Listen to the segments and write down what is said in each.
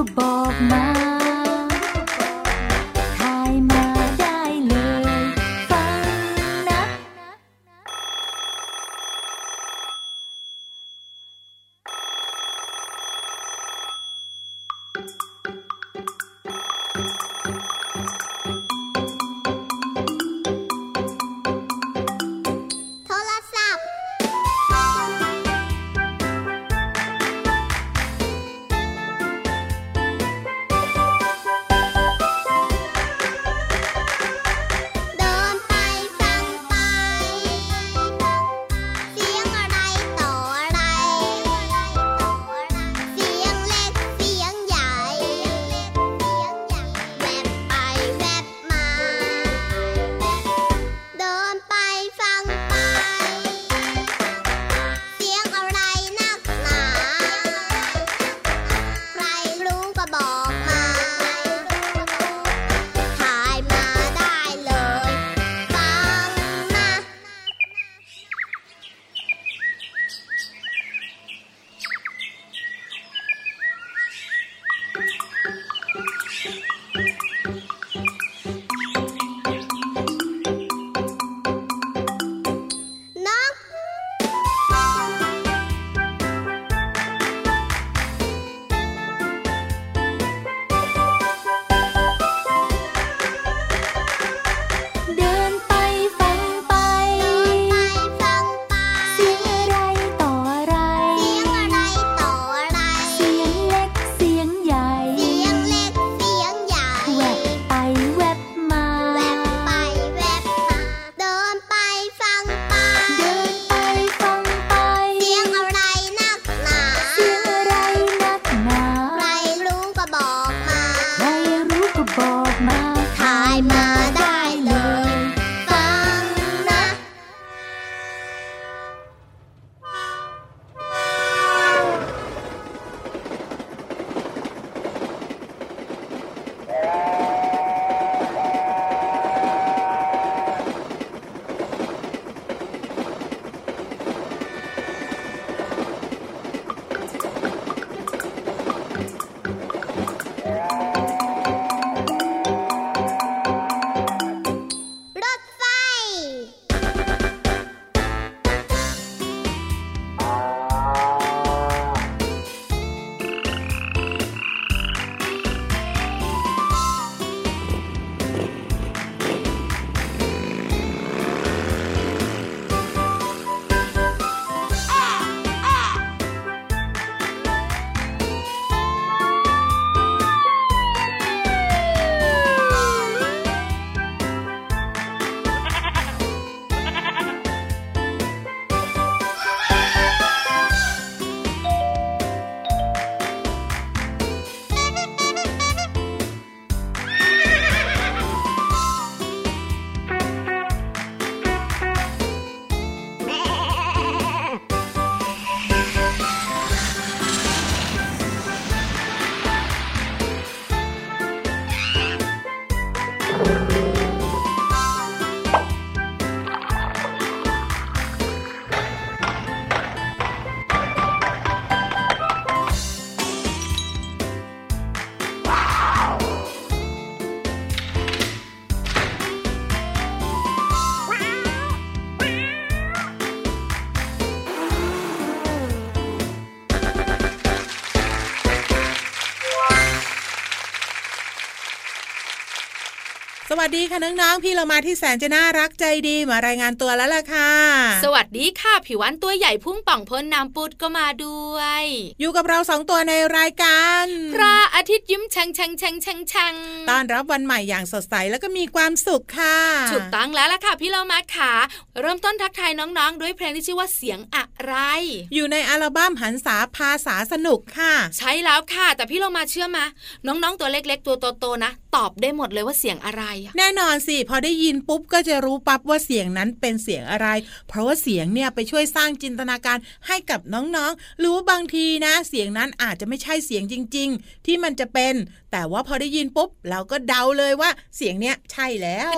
like ball. ดีค่ะน้องๆ พี่เรามาที่แสนจะน่ารักใจดีมารายงานตัวแล้วล่ะค่ะ สวัสดีค่ะผิววันตัวใหญ่พุ่งป่องพ้นน้ำปุดก็มาด้วย อยู่กับเราสองตัวในรายการ พระอาทิตย์ยิ้มแฉ่งแฉ่งแฉ่งแฉ่งแฉ่งต้อนรับวันใหม่อย่างสดใสแล้วก็มีความสุขค่ะ ถูกต้องแล้วล่ะค่ะพี่เรามาค่ะ เริ่มต้นทักทายน้องๆ ด้วยเพลงที่ชื่อว่าเสียงอะไร อยู่ในอัลบั้มหันษาภาษาสนุกค่ะ ใช่แล้วค่ะ แต่พี่เรามาเชื่อมาน้องๆตัวเล็ก ๆ ตัวโตๆนะ ตอบได้หมดเลยว่าเสียงอะไรอะแน่นอนสิพอได้ยินปุ๊บก็จะรู้ปั๊บว่าเสียงนั้นเป็นเสียงอะไร เพราะว่าเสียงเนี่ยไปช่วยสร้างจินตนาการให้กับน้องๆ หรือว่าบางทีนะ เสียงนั้นอาจจะไม่ใช่เสียงจริง ๆ ที่มันจะเป็น แต่ว่าพอได้ยินปุ๊บ เราก็เดาเลยว่าเสียงเนี้ยใช่แล้ว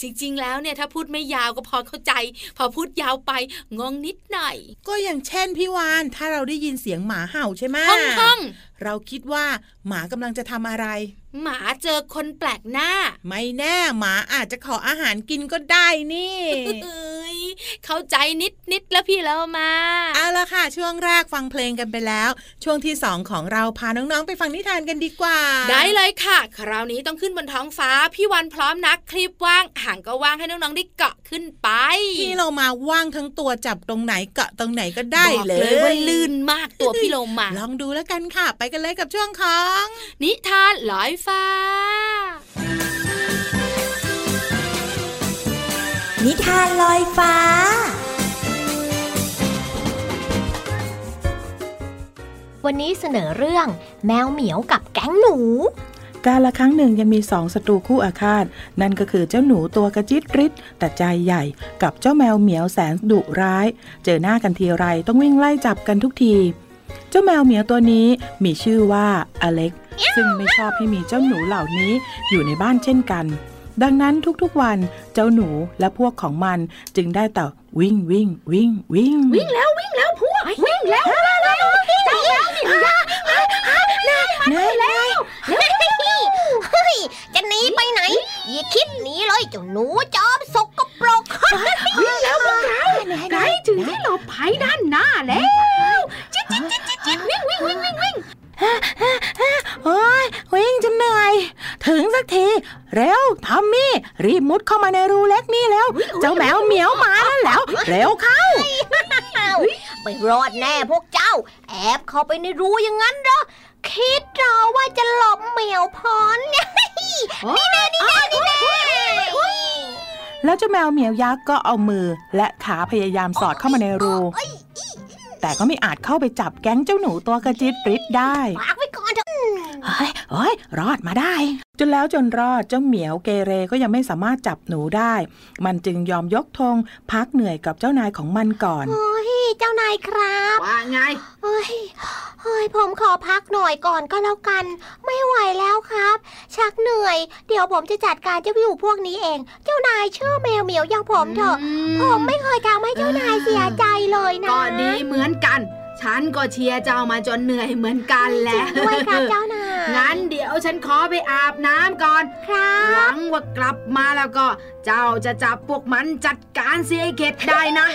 จริงๆ แล้วเนี่ยถ้าพูดไม่ยาวก็พอเข้าใจ พอพูดยาวไปงงนิดหน่อย ก็อย่างเช่นพี่วานถ้าเราได้ยินเสียงหมาเห่าใช่ไหมห้องห้องเราคิดว่าหมากำลังจะทำอะไร หมาเจอคนแปลกหน้า ไม่แน่หมาอาจจะขออาหารกินก็ได้นี่เอ้ยเข้าใจนิดนิดๆแล้วพี่เรามาเอาละค่ะ ช่วงแรกฟังเพลงกันไปแล้ว ช่วงที่สองของเราพาน้องๆไปฟังนิทานกันดีกว่า ได้เลยค่ะ คราวนี้ต้องขึ้นบนท้องฟ้า พี่วันพร้อมนักคลิปว่างห่างก็ว่างให้น้องๆได้เกาะขึ้นไปที่เรามาว่างทั้งตัวจับตรงไหนเกาะตรงไหนก็ได้บอกเลเลยยว่าลื่นมากตัวพี่โลมาลองดูแล้วกันค่ะ ไปกันเลยกับช่วงของ นิทานลอยฟ้า นิทานลอยฟ้า วันนี้เสนอเรื่องแมวเหมียวกับแก๊งหนู การละครั้งหนึ่งยังมีสองศัตรูคู่อาฆาต นั่นก็คือเจ้าหนูตัวกระจิตริดแต่ใจใหญ่กับเจ้าแมวเหมียวแสนดุร้าย เจอหน้ากันทีไรต้องวิ่งไล่จับกันทุกทีเจ้าแมวเหมียวตัวนี้มีชื่อว่าอเล็ก ซึ่งไม่ชอบให้มีเจ้าหนูเหล่านี้อยู่ในบ้านเช่นกัน ดังนั้นทุกๆวันเจ้าหนูและพวกของมันจึงได้แต่วิ่งวิ่งวิ่งวิ่งวิ่งแล้ววิ่งแล้วพวกวิ่งแล้วเจ้าแมวเหมียวยากนายแล้วเฮ้ยจะหนีไปไหนอย่าคิดหนีเลยเจ้าหนูจอมสกปรกวิ่งแล้ววิ่งแล้วไกลถึงที่หลบภัยด้านหน้าแล้วจิ๊ดจิ๊ดจิ๊ดจิ๊ดวิ่งวิ่งวิ่งวิ่งวิ่ง โอ้ยวิ่งจนเหนื่อย ถึงสักที เร็วทอมมี่ รีบมุดเข้ามาในรูเล็กนี่แล้ว เจ้าแมวเหมียวมาแล้วแล้วเร็วเข้าไม่รอดแน่พวกเจ้า แอบเข้าไปในรูอย่างนั้นเหรอ คิดเรอว่าจะหลบเหมียวพรเนี่ยนี่แน่นี่แน่นี่แน่แล้วเจ้าแมวเหมียวยักษ์ก็เอามือและขาพยายามสอดเข้ามาในรู แต่ก็ไม่อาจเข้าไปจับแก๊งเจ้าหนูตัวกระจิตริดได้ฝากไว้ก่อนเถอะเฮ้ยเฮ้ยรอดมาได้ จนแล้วจนรอดเจ้าเหมียวเกเรก็ยังไม่สามารถจับหนูได้ มันจึงยอมยกธงพักเหนื่อยกับเจ้านายของมันก่อนโอ้ยเจ้านายครับว่าไงเฮ้ยเฮ้ยผมขอพักหน่อยก่อนก็แล้วกัน ไม่ไหวแล้วครับ ชักเหนื่อย เดี๋ยวผมจะจัดการเจ้าวิวพวกนี้เอง เจ้านายเชื่อแมวเหมียวอย่างผมเถอะผมไม่เคยทำให้เจ้านายเสียใจเลยนะก็ดีเหมือนกัน ฉันก็เชียร์เจ้ามาจนเหนื่อยเหมือนกันแหละจริงด้วยครับเจ้านายงั้นเดี๋ยวฉันขอไปอาบน้ำก่อน ครัหบวังว่ากลับมาแล้วก็ เจ้าจะจับพวกมันจัดการเสียให้เข็ดได้นะ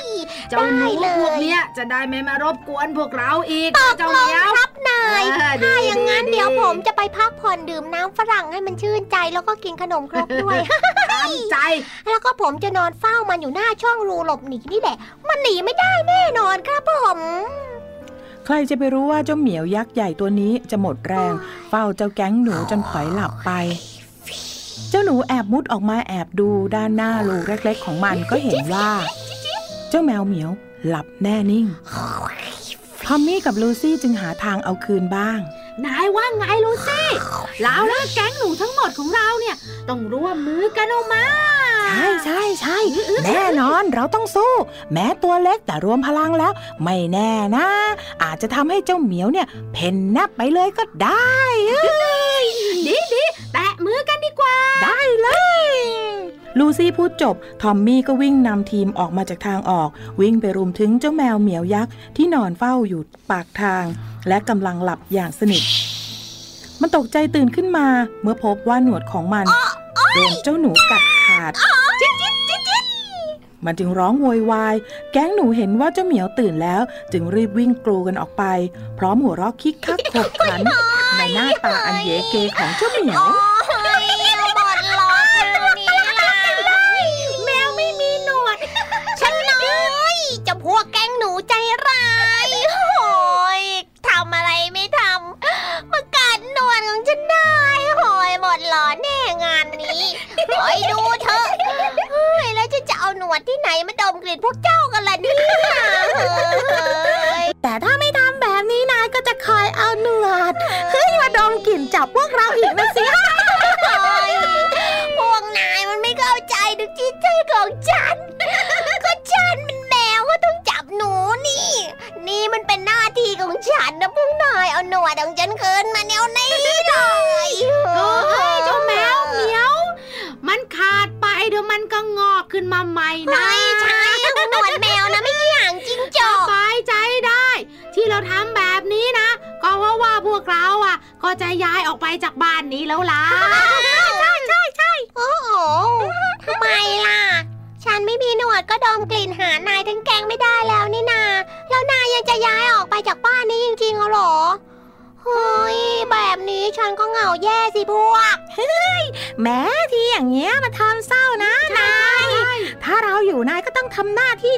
เจ้าหนูได้เลยพวกเนี้ยจะได้ไม่มารบกวนพวกเราอีก เจ้าลเหงมียวครับนายเออดีถ้าอย่างนั้นดีเดี๋ยวดีผมจะไปพักผ่อนดื่มน้ำฝรั่งให้มันชื่นใจแล้วก็กินขนมครกด้วยตามใจ แล้วก็ผมจะนอนเฝ้ามันอยู่หน้าช่องรูหลบหนีนี่แหละ มันหนีไม่ได้แน่นอนครับผม ใครจะไปรู้ว่าเจ้าเหมียวยักษ์ใหญ่ตัวนี้จะหมดแรง เฝ้าเจ้าแก๊งหนูจนผอยหลับไป เจ้าหนูแอบมุดออกมาแอบดูด้านหน้ารูเล็กๆของมันก็เห็นว่า เจ้าแมวเหมียวหลับแน่นิ่งทอมมี่กับลูซี่จึงหาทางเอาคืนบ้าง นายว่าไงลูซี่เราและแก๊งหนูทั้งหมดของเราเนี่ย ต้องร่วมมือกันออกมา ใช่ใช่ใช่แน่นอนเราต้องสู้ แม้ตัวเล็กแต่รวมพลังแล้ว ไม่แน่นะ อาจจะทำให้เจ้าเหมียวเนี่ย เพ่นแนบไปเลยก็ได้เอ้ยดีดีแตะมือกันดีกว่า ได้เลยลูซี่พูดจบ ทอมมี่ก็วิ่งนำทีมออกมาจากทางออก วิ่งไปรุมถึงเจ้าแมวเหมียวยักษ์ที่นอนเฝ้าอยู่ปากทาง และกำลังหลับอย่างสนิท มันตกใจตื่นขึ้นมา เมื่อพบว่าหนวดของมันโดนเจ้าหนูกัดขาดมันจึงร้องโวยวาย แก๊งหนูเห็นว่าเจ้าเหมียวตื่นแล้ว จึงรีบวิ่งกรูกันออกไป พร้อมหัวเราะคิกคักขบขัน ในหน้าตาอันเยเกของเจ้าเหมียว คอยดูเถอะเฮ้ยแล้วจะจะเอาหนวดที่ไหนมาดมกลิ่นพวกเจ้ากันล่ะเนี่ยแต่ถ้าไม่ทำแบบนี้นายก็จะคอยเอาหนวดเฮ้ยมาดมกลิ่นจับพวกเราอีกนะสิ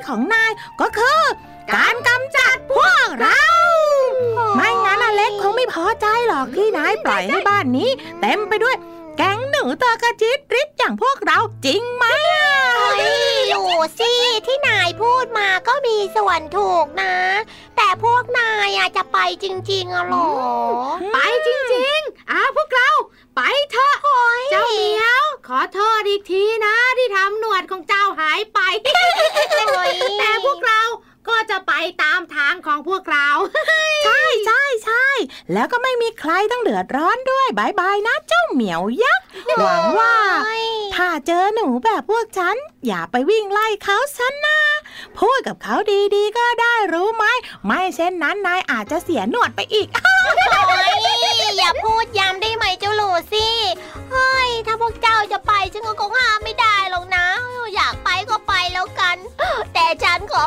ของนายก็คือ การกำจัดพวกเรา ไม่งั้นอเล็กคงไม่พอใจหรอกที่นายปล่อยให้บ้านนี้ เต็มไปด้วย แก๊งหนูตากระจิตริบอย่างพวกเราจริงไหมอยู่สิที่นายพูดมาก็มีส่วนถูกนะ แต่พวกนายจะไปจริงๆอะหรอ ไปจริงๆอ้าพวกเรา ไปเถอะเจ้าเมียว ขอโทษอีกทีนะ ที่ทำหนวดของเจ้าหายไป แต่พวกเรา ก็จะไปตามทางของพวกเรา ใช่ใช่ใช่แล้วก็ไม่มีใครต้องเดือดร้อนด้วยบายบายนะเจ้าเหมียวยักษ์หวังว่า ถ้าเจอหนูแบบพวกฉัน อย่าไปวิ่งไล่เขาฉันนะพูดกับเขาดีๆ ก็ได้รู้ไหม ไม่เช่นนั้นนายอาจจะเสียหนวดไปอีกโอ้ยอย่าพูดย้ำได้ไหมเจ้าหลูซี่เฮ้ย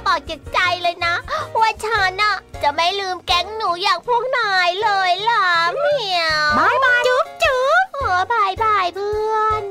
บอกจิตใจเลยนะ ว่าฉันน่ะจะไม่ลืมแก๊งหนูอย่างพวกนายเลยล่ะเหมียวบายบายจุ๊บจุ๊บโอ้บายบายเพื่อน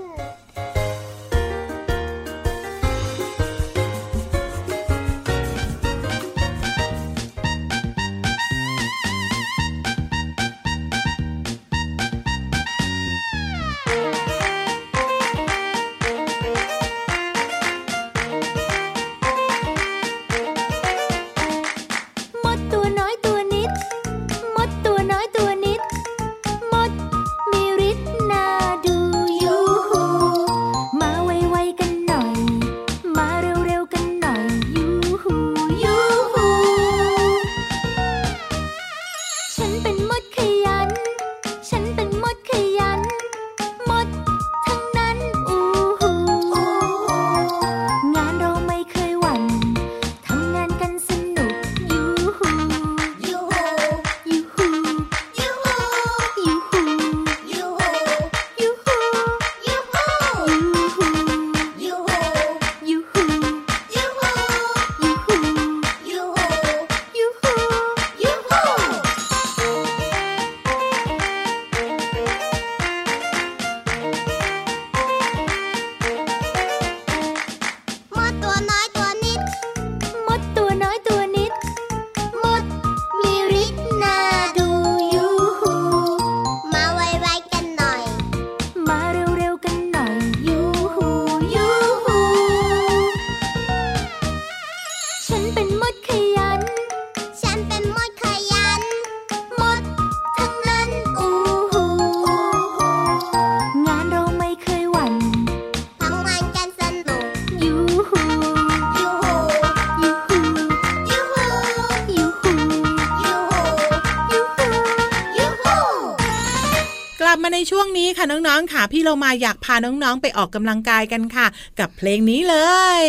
น้องๆค่ะ พี่เรามาอยากพาน้องๆไปออกกำลังกายกันค่ะ กับเพลงนี้เลย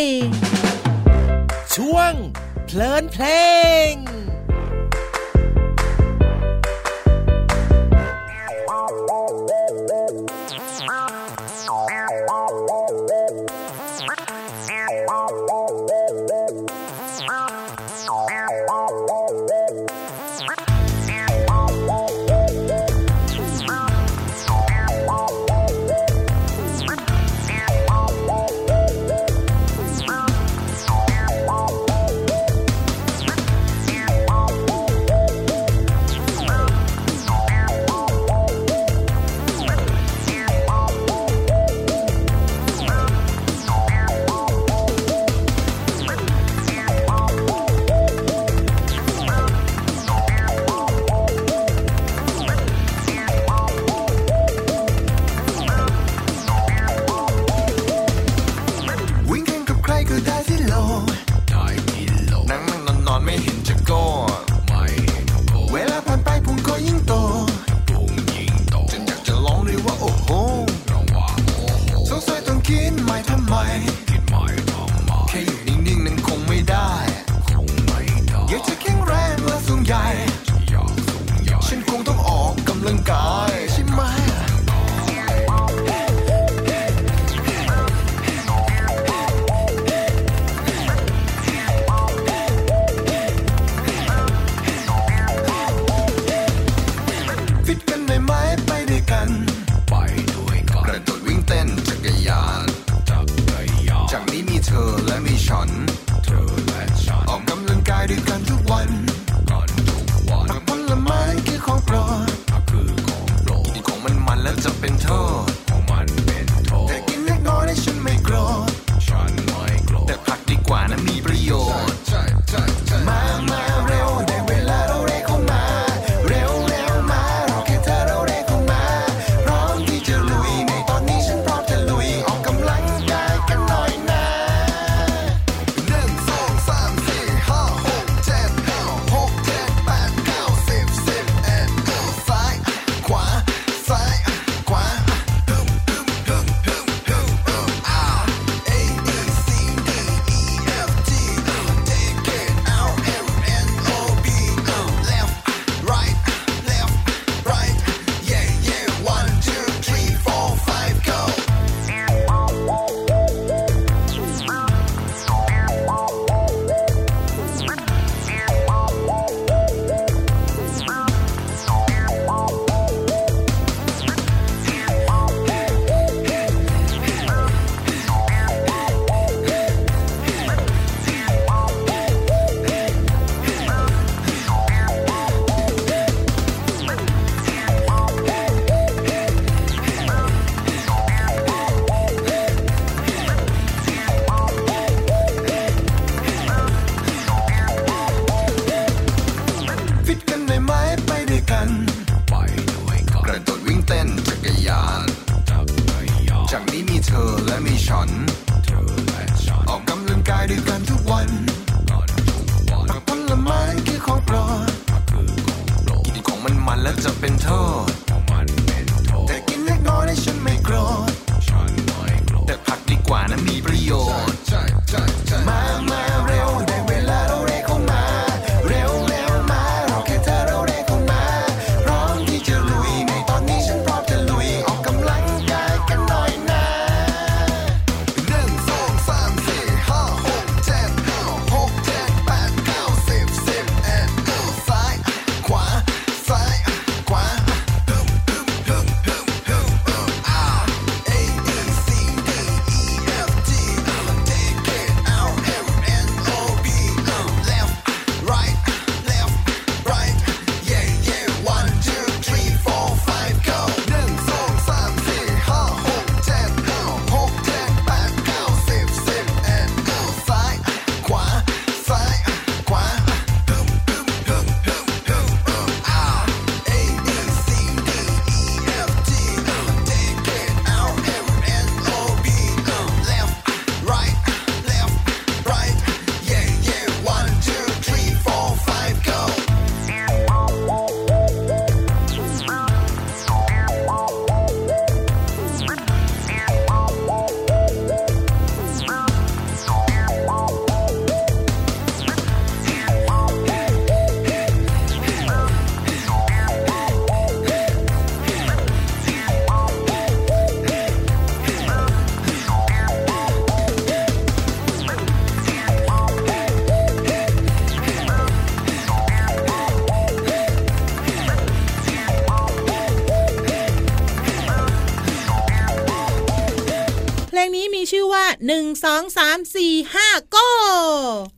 ช่วงเพลินเพลงามสี่ห้าก็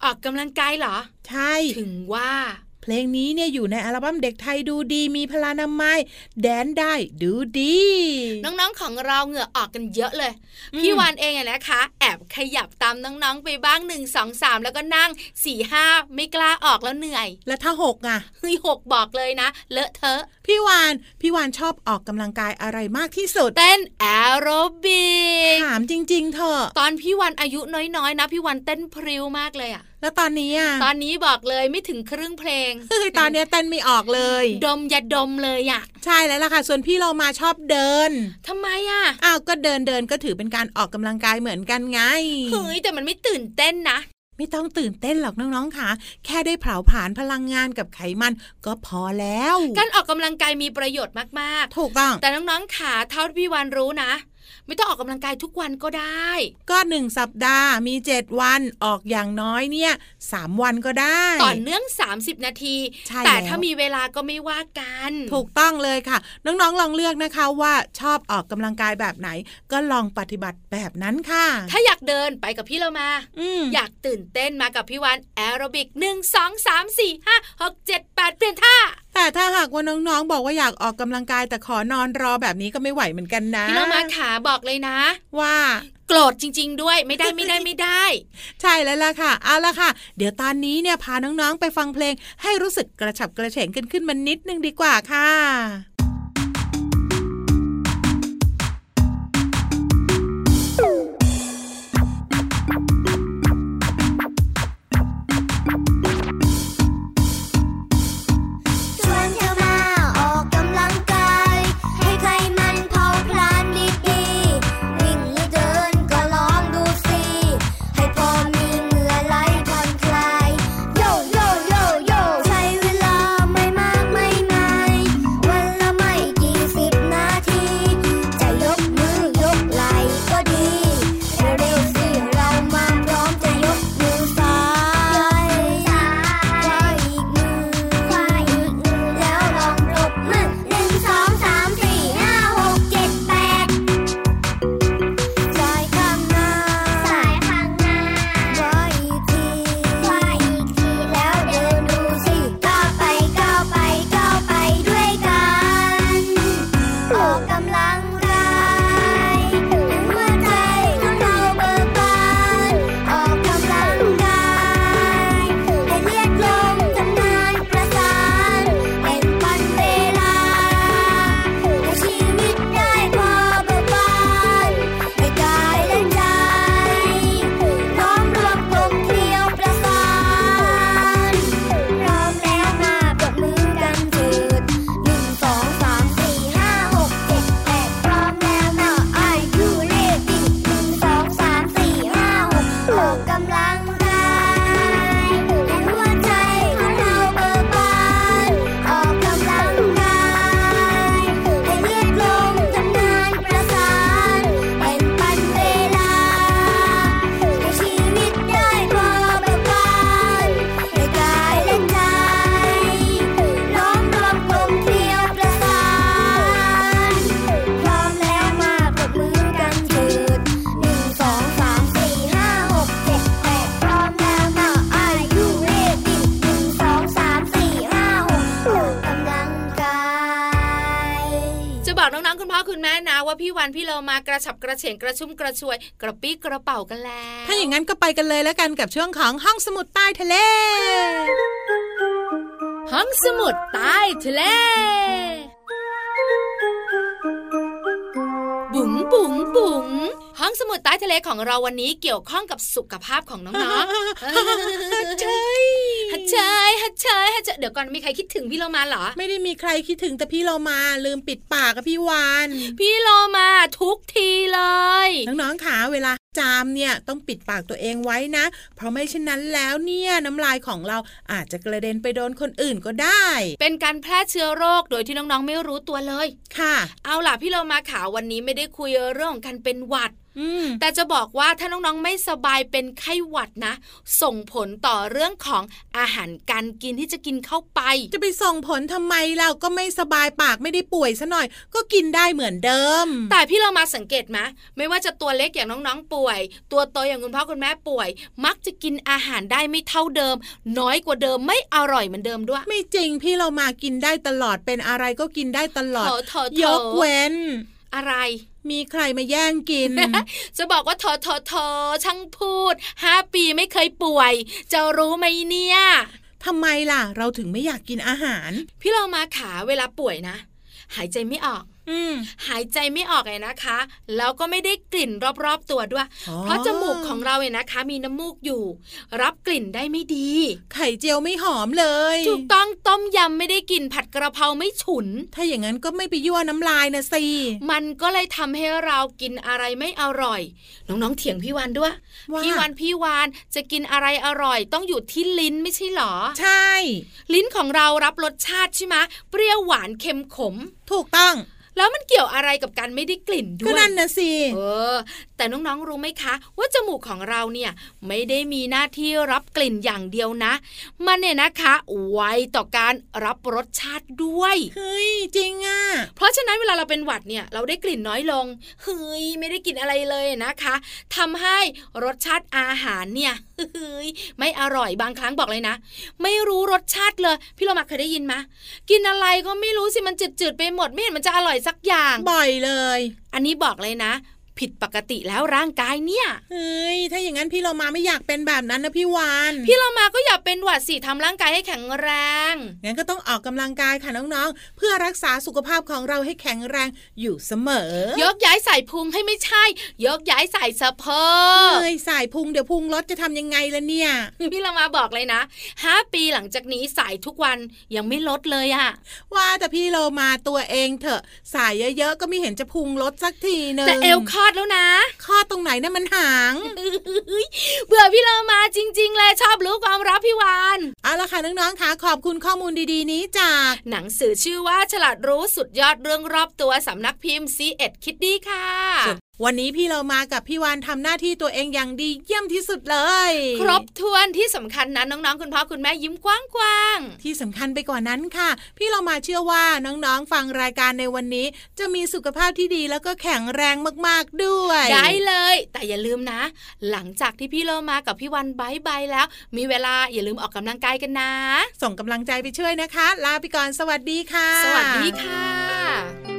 ออกกำลังกายเหรอ ใช่ ถึงว่าเพลงนี้เนี่ยอยู่ในอัลบั้มเด็กไทยดูดีมีพลานามัยแดนได้ดูดี น้องๆของเราเหงื่อออกกันเยอะเลย พี่วานเองอะนะคะ แอบขยับตามน้องๆไปบ้างหนึ่งสองสามแล้วก็นั่งสี่ห้าไม่กล้าออกแล้วเหนื่อย แล้วถ้าหกอะเฮ้ยหกบอกเลยนะ เลอะเทอะ พี่วานพี่วานชอบออกกำลังกายอะไรมากที่สุด เต้นแอโรบิกถามจริง ๆ เถอะ ตอนพี่วันอายุน้อยๆนะ พี่วันเต้นพริ้วมากเลยอะแล้วตอนนี้อะ ตอนนี้บอกเลยไม่ถึงครึ่งเพลงเฮ้ยตอนเนี้ยเต้นไม่ออกเลย ดมอย่าดมเลยอะใช่แล้วล่ะค่ะ ส่วนพี่เรามาชอบเดินทำไมอะอ้าว ก็เดินเดินก็ถือเป็นการออกกำลังกายเหมือนกันไง เฮ้ยแต่มันไม่ตื่นเต้นนะ ไม่ต้องตื่นเต้นหรอกน้องๆค่ะ แค่ได้เผาผลาญพลังงานกับไขมันก็พอแล้ว การออกกำลังกายมีประโยชน์มากถูกต้องๆแต่น้องๆขาเท่าที่พี่วันรู้นะ ไม่ต้องออกกำลังกายทุกวันก็ได้ ก็หนึ่งสัปดาห์มีเจ็ดวันออกอย่างน้อยเนี่ยสามวันก็ได้ต่อเนื่อง 30 นาทีใช่แต่แล้วถ้ามีเวลาก็ไม่ว่ากัน ถูกต้องเลยค่ะ น้องๆลองเลือกนะคะว่าชอบออกกำลังกายแบบไหน ก็ลองปฏิบัติแบบนั้นค่ะ ถ้าอยากเดินไปกับพี่เรามาอืมอยากตื่นเต้นมากับพี่วันแอโรบิกหนึ่งสองสามสี่ห้าหกเจ็ดแปดเปลี่ยนท่าแต่ถ้าหากว่าน้องๆ บอกว่าอยากออกกำลังกายแต่ขอนอนรอแบบนี้ก็ไม่ไหวเหมือนกันนะพี่เรามาขาบอกเลยนะ ว่าโกรธจริง ๆ ด้วยไม่ได้ไม่ได้ไม่ได้ ใช่แล้วล่ะค่ะเอาละค่ะ เดี๋ยวตอนนี้เนี่ยพาน้องๆไปฟังเพลง ให้รู้สึกกระฉับกระเฉงกันขึ้นมานิดนึงดีกว่าค่ะาพี่วันพี่เรามากระฉับกระเฉงกระชุ่มกระชวย กระปี้กระเป๋ากันแล้ว ถ้าอย่างนั้นก็ไปกันเลยแล้วกันกับช่วงของห้องสมุดใต้ทะเล ห้องสมุดใต้ทะเล บุ๋งบุ๋งบุ๋งห้องสมุดใต้ทะเลของเราวันนี้เกี่ยวข้องกับสุขภาพของน้องๆใช่ฮัทเชยฮัทเชยฮัทเชยเดี๋ยวก่อนมีใครคิดถึงพี่เรามาเหรอ ไม่ได้มีใครคิดถึงแต่พี่เรามาลืมปิดปากกับพี่วาน พี่โลมาทุกทีเลย น้องๆขาเวลา จามเนี่ยต้องปิดปากตัวเองไว้นะ เพราะไม่เช่นนั้นแล้วเนี่ยน้ำลายของเราอาจจะกระเด็นไปโดนคนอื่นก็ได้ เป็นการแพร่เชื้อโรคโดยที่น้องๆไม่รู้ตัวเลยค่ะ เอาล่ะพี่เรามาขาวันนี้ไม่ได้คุยเรื่องของการเป็นหวัดอืม แต่จะบอกว่าถ้าน้องๆไม่สบายเป็นไข้หวัดนะ ส่งผลต่อเรื่องของอาหารการกินที่จะกินเข้าไป จะไปส่งผลทำไมเราก็ไม่สบายปากไม่ได้ป่วยซะหน่อย ก็กินได้เหมือนเดิม แต่พี่เรามาสังเกตไหมไม่ว่าจะตัวเล็กอย่างน้องๆป่วย ตัวโตอย่างคุณพ่อคุณแม่ป่วย มักจะกินอาหารได้ไม่เท่าเดิม น้อยกว่าเดิมไม่อร่อยเหมือนเดิมด้วย ไม่จริงพี่เรามากินได้ตลอดเป็นอะไรก็กินได้ตลอดโถโถโถยกเว้นอะไร มีใครมาแย่งกิน จะบอกว่าทอทอทอช่างพูดห้าปีไม่เคยป่วย จะรู้ไหมเนี่ยทำไมล่ะ เราถึงไม่อยากกินอาหาร พี่เรามาขาเวลาป่วยนะ หายใจไม่ออกอืม หายใจไม่ออกเลยนะคะ แล้วก็ไม่ได้กลิ่นรอบๆตัวด้วยอ๋อเพราะจมูกของเราเนี่ยนะคะ มีน้ำมูกอยู่ รับกลิ่นได้ไม่ดี ไข่เจียวไม่หอมเลยถูกต้องต้มยำไม่ได้กลิ่นผัดกระเพราไม่ฉุน ถ้าอย่างนั้นก็ไม่ไปยั่วน้ำลายนะสิมันก็เลยทำให้เรากินอะไรไม่อร่อย น้องๆเถียงพี่วานด้วยว่าพี่วานพี่วานจะกินอะไรอร่อย ต้องอยู่ที่ลิ้นไม่ใช่หรอ ใช่ ลิ้นของเรารับรสชาติใช่ไหมเปรี้ยวหวานเค็มขม ถูกต้อง แล้วมันเกี่ยวอะไรกับการไม่ได้กลิ่นด้ก็วยนั่นนะสิเออ แต่น้องๆรู้ไหมคะ ว่าจมูกของเราเนี่ยไม่ได้มีหน้าที่รับกลิ่นอย่างเดียวนะ มันเนี่ยนะคะไวต่อการรับรสชาติด้วยเฮ้ยจริงอะเพราะฉะนั้นเวลาเราเป็นหวัดเนี่ยเราได้กลิ่นน้อยลงเฮ้ยไม่ได้กลิ่นอะไรเลยนะคะทำให้รสชาติอาหารเนี่ยเฮ้ยไม่อร่อยบางครั้งบอกเลยนะ ไม่รู้รสชาติเลย พี่เรามาเคยได้ยินไหมกินอะไรก็ไม่รู้สิมันจืดๆไปหมดไม่เห็นมันจะอร่อยสักอย่าง บ่อยเลย อันนี้บอกเลยนะ ผิดปกติแล้วร่างกายเนี่ยเฮ้ยถ้าอย่างนั้นพี่เรามาไม่อยากเป็นแบบนั้นนะพี่วานพี่เรามาก็อย่าเป็นหวัดสิทำร่างกายให้แข็งแรงงั้นก็ต้องออกกำลังกายค่ะน้องๆ เพื่อรักษาสุขภาพของเราให้แข็งแรงอยู่เสมอยกย้ายใส่พุงให้ไม่ใช่ ยกย้ายใส่สะโพกเฮ้ยสายพุงเดี๋ยวพุงลดจะทำยังไงล่ะเนี่ยพี่เรามาบอกเลยนะห้าปีหลังจากนี้สายทุกวันยังไม่ลดเลยอะว่าแต่พี่เรามาตัวเองเถอะสายเยอะๆก็ไม่เห็นจะพุงลดสักทีหนึงแต่เอวคลอดแล้วนะข้อตรงไหนน่ะมันหางเบื่อพี่เรามาจริง ๆ เลยชอบรู้ความรับพี่วานเอาละค่ะน้องๆค่ะขอบคุณข้อมูลดีๆ นี้จาก หนังสือชื่อว่าฉลาดรู้สุดยอดเรื่องรอบตัวสำนักพิมพ์ซีเอ็ดคิดดีค่ะ วันนี้พี่เรามากับพี่วานทำหน้าที่ตัวเองอย่างดีเยี่ยมที่สุดเลย ครบถ้วนที่สำคัญนะน้องๆ คุณพ่อคุณแม่ยิ้มกว้างที่สำคัญไปกว่านั้นค่ะ พี่เรามาเชื่อว่าน้องๆ ฟังรายการในวันนี้ จะมีสุขภาพที่ดีแล้วก็แข็งแรงมากๆด้วยๆได้เลย แต่อย่าลืมนะ หลังจากที่พี่เรามากับพี่วันบายบายแล้ว มีเวลาอย่าลืมออกกำลังกายกันนะ ส่งกำลังใจไปช่วยนะคะ ลาไปก่อนสวัสดีค่ะ สวัสดีค่ะ